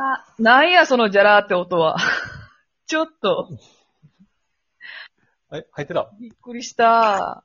あ、なんやそのじゃらーって音は。ちょっと、え、入ってたびっくりした。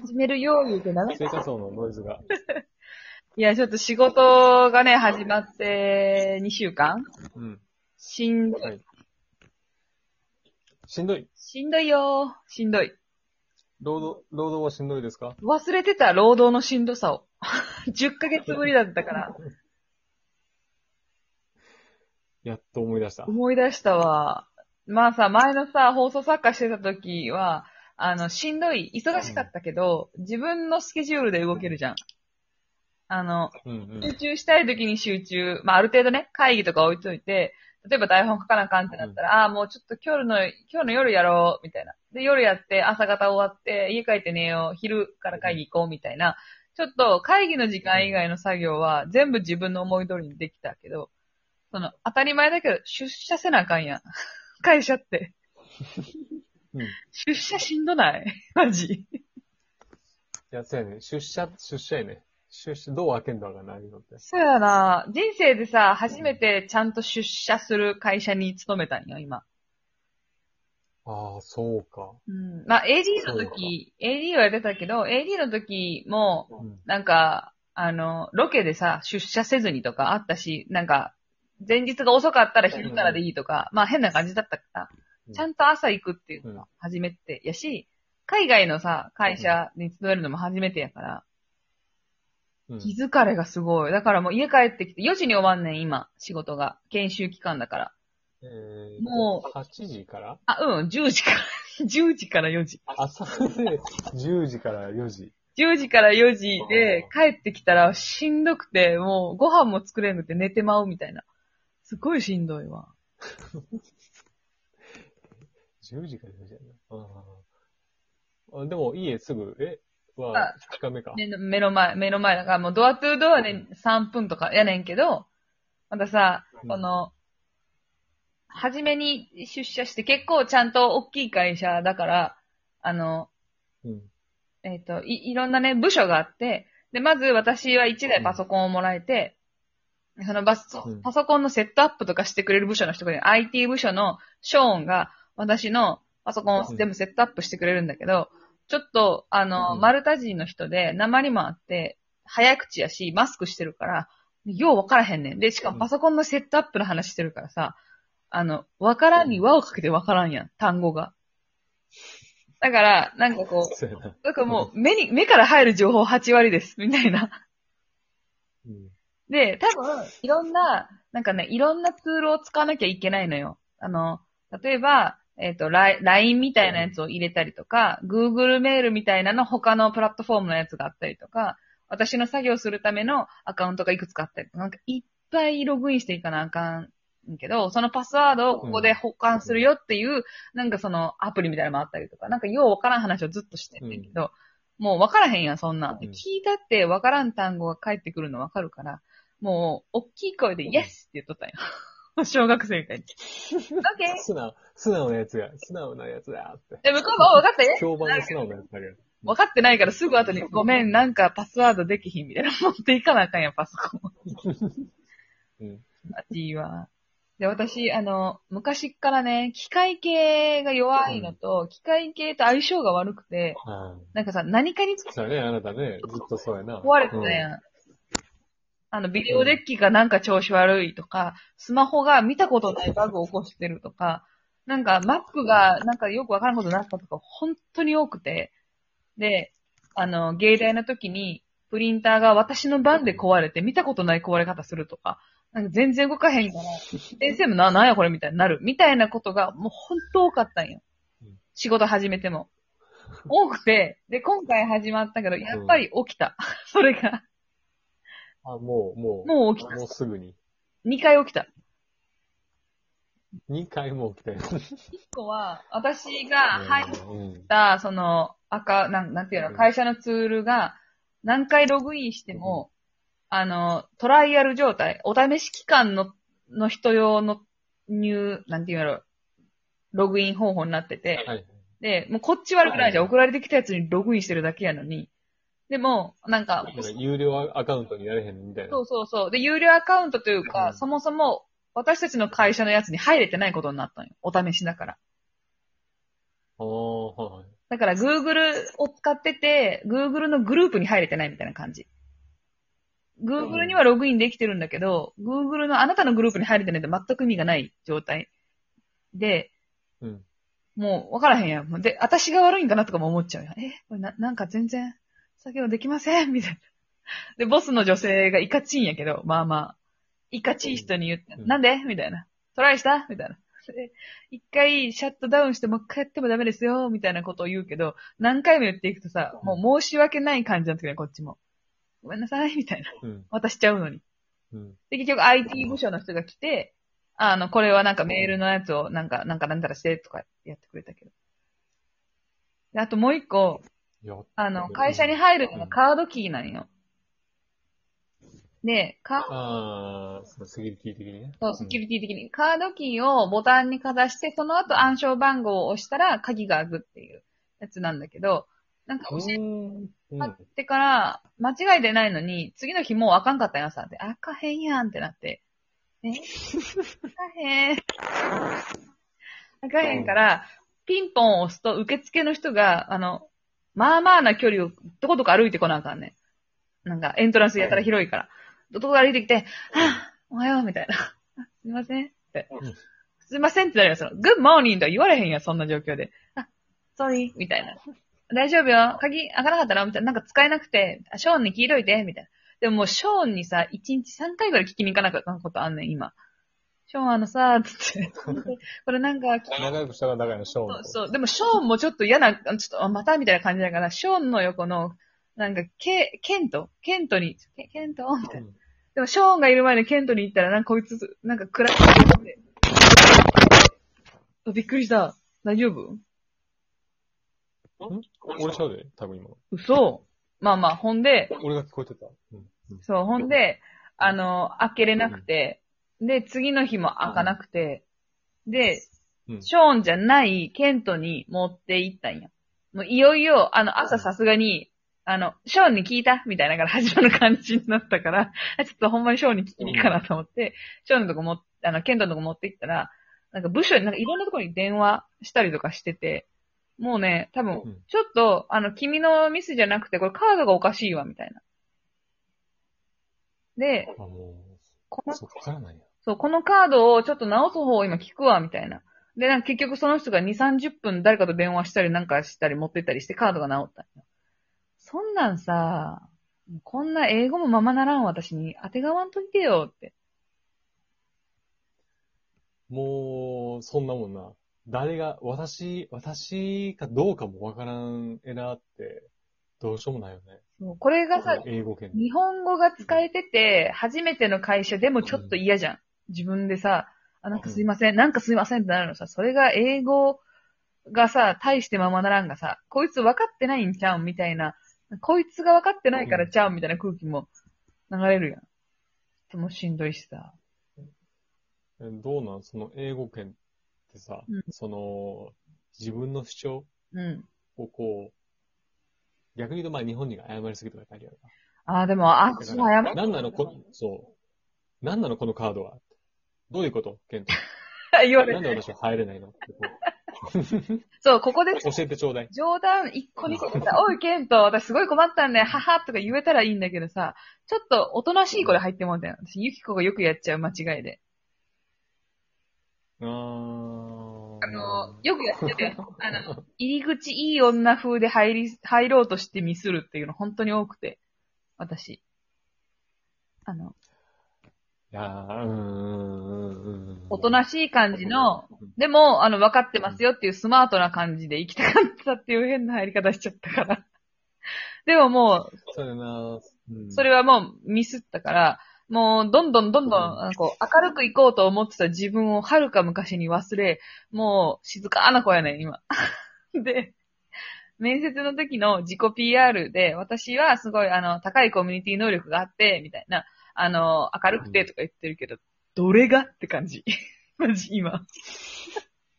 始めるよ、言うてな。生活音のノイズが。いや、ちょっと仕事がね、始まって2週間うん。しんどい。はい。しんどい。しんどいよー。しんどい。労働、労働はしんどいですか？忘れてた、労働のしんどさを。10ヶ月ぶりだったから、やっと思い出した。思い出したわ。まあさ、前のさ、放送作家してた時は、あの、しんどい、忙しかったけど、自分のスケジュールで動けるじゃん。あの、うん集中したい時に集中。まあ、ある程度ね、会議とか置いといて、例えば台本書かなあかんってなったら、ああー、もうちょっと今日の、今日の夜やろう、みたいな。で、夜やって、朝方終わって、家帰って寝よう、昼から会議行こう、みたいな。ちょっと会議の時間以外の作業は全部自分の思い通りにできたけど、その、当たり前だけど、出社せなあかんやん。会社って。うん。い出社しんどない？マジ。や、そうやね。出社、出社やね。出社、どう開けんだかな、いうのって。そうやな。人生でさ、初めてちゃんと出社する会社に勤めたんよ、今。ああ、そうか。うん。まあ、AD の時、AD はやってたけど、AD の時も、うん。なんか、あの、ロケでさ、出社せずにとかあったし、なんか、前日が遅かったら昼からでいいとか、まあ変な感じだったから、ちゃんと朝行くっていうのが初めてやし、海外のさ、会社に勤めるのも初めてやから、うん。気疲れがすごい。だからもう家帰ってきて、4時に終わんねん、今、仕事が。研修期間だから。えー、もう。8時から？あ、うん、10時から、10時から4時。朝 で10時から4時。10時から4時で帰ってきたらしんどくて、もうご飯も作れんくて寝てまうみたいな。すごいしんどいわ。10時から4時やな。あーあ。でも、家すぐ、え？はあ、2日目か。目の目の前、目の前だからもうドアトゥードアで3分とかやねんけど、またさ、うんこの、初めに出社して結構ちゃんと大きい会社だから、あの、うん。えっ、とい、いろんなね、部署があって、で、まず私は1台パソコンをもらえて、そのバスうんパソコンのセットアップとかしてくれる部署の人がいる、IT 部署のショーンが私のパソコンを全部セットアップしてくれるんだけど、ちょっと、あの、うんマルタ人の人で、鉛もあって、早口やし、マスクしてるから、ようわからへんねん。で、しかもパソコンのセットアップの話してるからさ、あの、わからんに輪をかけてわからんやん、単語が。だから、なんかこう、そうやな。なんかもう、目に、目から入る情報8割です、みたいな。うん。で、多分、いろんな、なんかね、いろんなツールを使わなきゃいけないのよ。あの、例えば、えっ、と、ライ LINE みたいなやつを入れたりとか、Google メールみたいなの他のプラットフォームのやつがあったりとか、私の作業するためのアカウントがいくつかあったりとか、なんかいっぱいログインしていかなあかんけど、そのパスワードをここで保管するよっていう、なんかそのアプリみたいなのもあったりとか、なんかようわからん話をずっとしてんねんけど、もうわからへんやん、そんなうん。聞いたってわからん単語が返ってくるのわかるから、もう、大きい声で、うんイエスって言っとったんよ。小学生みたいに。オッケー素直、素直なやつが、素直なやつだって。で、向こうが、お、分かったよ。評判の素直なやつだけど。分かってないからすぐ後に、ごめん、なんかパスワードできひんみたいな。持っていかなあかんやん、パソコン。うん。あっちは。で、私、あの、昔っからね、機械系が弱いのと、機械系と相性が悪くて。なんかさ、何かにそうやね、あなたね、ずっとそうやな。壊れてたやん。あの、ビデオデッキがなんか調子悪いとか、スマホが見たことないバグを起こしてるとか、なんか Mac がなんかよくわからんことになったとか、本当に多くて。で、あの、芸大の時に、プリンターが私の番で壊れて、見たことない壊れ方するとか、なんか全然動かへんから、先生もな、なんやこれみたいになる。みたいなことがもう本当多かったんようん。仕事始めても。多くて、で、今回始まったけど、やっぱり起きた。それが。あ、もう、もう、もう起きた。もうすぐに。2回起きた。2回も起きたよ。1個は、私が入っうん。た、その、赤、なん、なんていうの、会社のツールが、何回ログインしても、あの、トライアル状態、お試し期間の、の人用の入、なんていうの、ログイン方法になってて、はい。で、もうこっち悪くないじゃん。送られてきたやつにログインしてるだけやのに、でも、なんか、なんか有料アカウントになれへんみたいな。そうそうそう。で、有料アカウントというか、うんそもそも私たちの会社のやつに入れてないことになったのよ。お試しだから。ああ、はい。だから Google を使ってて、Google のグループに入れてないみたいな感じ。Google にはログインできてるんだけど、Google のあなたのグループに入れてないと全く意味がない状態。で、うん。もう分からへんやん。で、私が悪いんかなとかも思っちゃうよ。え、これな、なんか全然作業できませんみたいな。で、ボスの女性がイカチンやけど、まあまあ、イカチン人に言って、うんなんで？みたいな。トライした？みたいな。で一回シャットダウンしてもう一回やってもダメですよ、みたいなことを言うけど、何回も言っていくとさ、もう申し訳ない感じになってくるね、こっちも。ごめんなさい、みたいな。うん。渡しちゃうのに。うん。で、結局 IT 部署の人が来て、あの、これはなんかメールのやつをなんか、なんかなんたらしてとかやってくれたけど。であともう一個、あの、会社に入るのがカードキーなんよ。で、カああ、そのセキュリティ的にね。そう、セキュリティ的に。カードキーをボタンにかざして、その後暗証番号を押したら鍵が開くっていうやつなんだけど、なんか教えうん。うん。買ってから、間違いでないのに、次の日もう開かんかったんやさ。で、開かへんやんってなって。え？開かへん。開かへんから、ピンポンを押すと受付の人が、あの、まあまあな距離をどこどこ歩いてこなあかんねん。なんか、エントランスやたら広いから。どこどこ歩いてきて、はぁ、おはよう、みたいな。あ すいません。ってうん。すいませんってなるよ、その、グッモーニングとは言われへんやん、そんな状況で。あ、ソリー、みたいな。大丈夫よ。鍵開かなかったの？みたいな。なんか使えなくて、あショーンに聞いといて、みたいな。でももうショーンにさ、1日3回ぐらい聞きに行かなかったことあんねん、今。ショーンあのさ、つって。これなんか、仲良くしたが仲良いのショーンと。そうそう。でもショーンもちょっと嫌な、ちょっと、あまたみたいな感じだから、ショーンの横の、なんか、ケ、ケント？ケントに、ケケント？みたいな。うんでもショーンがいる前にケントに行ったら、なんかこいつ、なんか暗い感じで。あびっくりした。大丈夫？ん？俺ちゃうで、多分今。嘘まあまあ、ほんで、俺が聞こえてた。うん。うんそう、ほんで、あの、開けれなくて、で、次の日も開かなくて、で、うん。ショーンじゃないケントに持って行ったんや。もういよいよ、あの、朝さすがに、あの、ショーンに聞いたみたいなから始まる感じになったから、あちょっとほんまにショーンに聞きに行くかなと思って、ショーンのとこも、あの、ケントのとこ持って行ったら、なんか部署になんかいろんなところに電話したりとかしてて、もうね、多分うん、ちょっと、あの、君のミスじゃなくて、これカードがおかしいわ、みたいな。で、あ、もこのう、そっからなんや。そう、このカードをちょっと直す方を今聞くわ、みたいな。で、なんか結局その人が2、30分誰かと電話したりなんかしたり持ってったりしてカードが直った。そんなんさ、こんな英語もままならん私に当てがわんといてよって。もう、そんなもんな。誰が、私、私かどうかもわからんエラーって、どうしようもないよね。そうこれがさ、英語圏で。日本語が使えてて、初めての会社でもちょっと嫌じゃん。自分でさ、あ、なんかすいません、なんかすいませんってなるのさ、それが英語がさ、大してままならんがさ、こいつ分かってないんちゃうんみたいな、こいつが分かってないからちゃうんみたいな空気も流れるやん。ともしんどいしさ。えどうなん？その英語圏ってさ、うんその、自分の主張うん。をこう、逆に言うとまあ日本人が謝りすぎとか書いてあるあー、でも、あ、だそう謝から、なんなのこ、そう。なんなのこのカードはどういうこと？ケント。言われる。なんで私は入れないの？ってこそう、ここでう教えてちょうだい。冗談一個に個でさ、おい、ケント、私すごい困ったんだよ、ははとか言えたらいいんだけどさ、ちょっとおとなしい子で入ってもんだよ。私、ユキコがよくやっちゃう間違いで。あー。あの、よくやってるよ。あの、入り口いい女風で入り、入ろうとしてミスるっていうの本当に多くて。私。あの、いやー、うーん。おとなしい感じの、でも、あの、分かってますよっていうスマートな感じで行きたかったっていう変な入り方しちゃったから。でももう、それはもうミスったから、もうどんどんどんどん、あのこう明るく行こうと思ってた自分を遥か昔に忘れ、もう静かな子やねん、今。で、面接の時の自己 PR で、私はすごいあの、高いコミュニティ能力があって、みたいな、あの、明るくてとか言ってるけど、どれがって感じ。マジ今。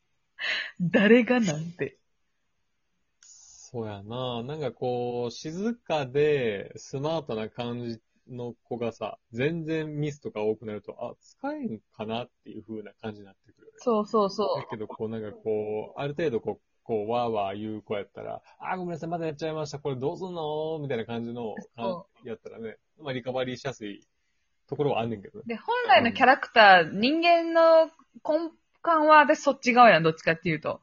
誰がなんて。そうやな。なんかこう、静かでスマートな感じの子がさ、全然ミスとか多くなると、あ、使えんかなっていう風な感じになってくるよね。そうそうそだけど、こうなんかこう、ある程度こう、こう、わーわー言う子やったら、あー、ごめんなさい、まだやっちゃいました、これどうすんのみたいな感じの、そやったらね、まあリカバリーしやすいところはあんねんけどねう。。で、本来のキャラクター、人間の根幹は私そっち側やん、どっちかっていうと。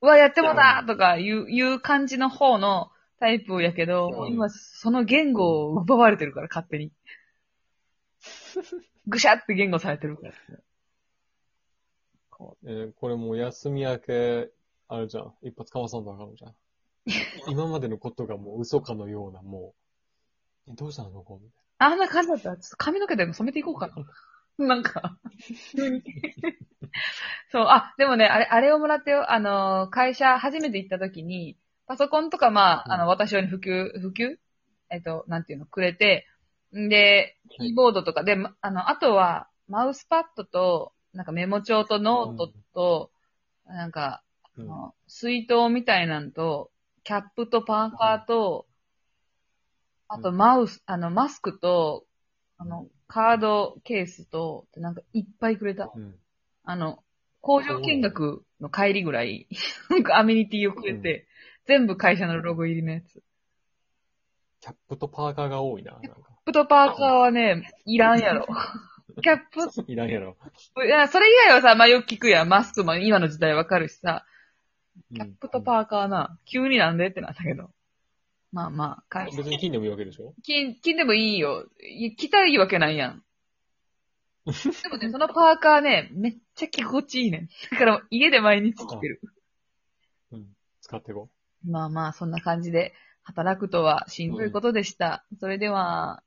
うわ、やってもだとかいう、いう感じの方のタイプやけど、うん今その言語を奪われてるから、勝手に。ぐしゃって言語されてるから。こえーこれもう休み明け、あれじゃん、一発かまさんとあかんのじゃん。今までのことがもう嘘かのような、もう、えどうしたのここ？みたいあんな感じだったら、ちょっと髪の毛でも染めていこうかな。なんか。そう、あ、でもね、あれ、あれをもらってよ。あの、会社初めて行った時に、パソコンとか、まあ、あうん。の、私用に普及、普及？えっと、なんていうの、くれて、んで、キーボードとか、で、まあの、あとは、マウスパッドと、なんかメモ帳とノートと、なんか、あの水筒みたいなんと、キャップとパーカーと、あとマウス、あの、マスクと、あの、カードケースと、なんかいっぱいくれた。うん。あの、工場見学の帰りぐらい、なんかアメニティをくれて、全部会社のロゴ入りのやつ。キャップとパーカーが多いな。なんかプとパーカーはね、いらんやろ。キャップ、いらんやろ。いや、それ以外はさ、まあよく聞くやん。マスクも今の時代わかるしさ、キャップとーパーカーな、急になんでってなったけど。まあまあ、会社別に金でもいいわけでしょ？金、金でもいいよ。い着たらいいわけないやん。でもね、そのパーカーね、めっちゃ着心地いいねん。だから家で毎日着てる。うん。使っていこう。まあまあ、そんな感じで、働くとはしんどいことでした。それでは、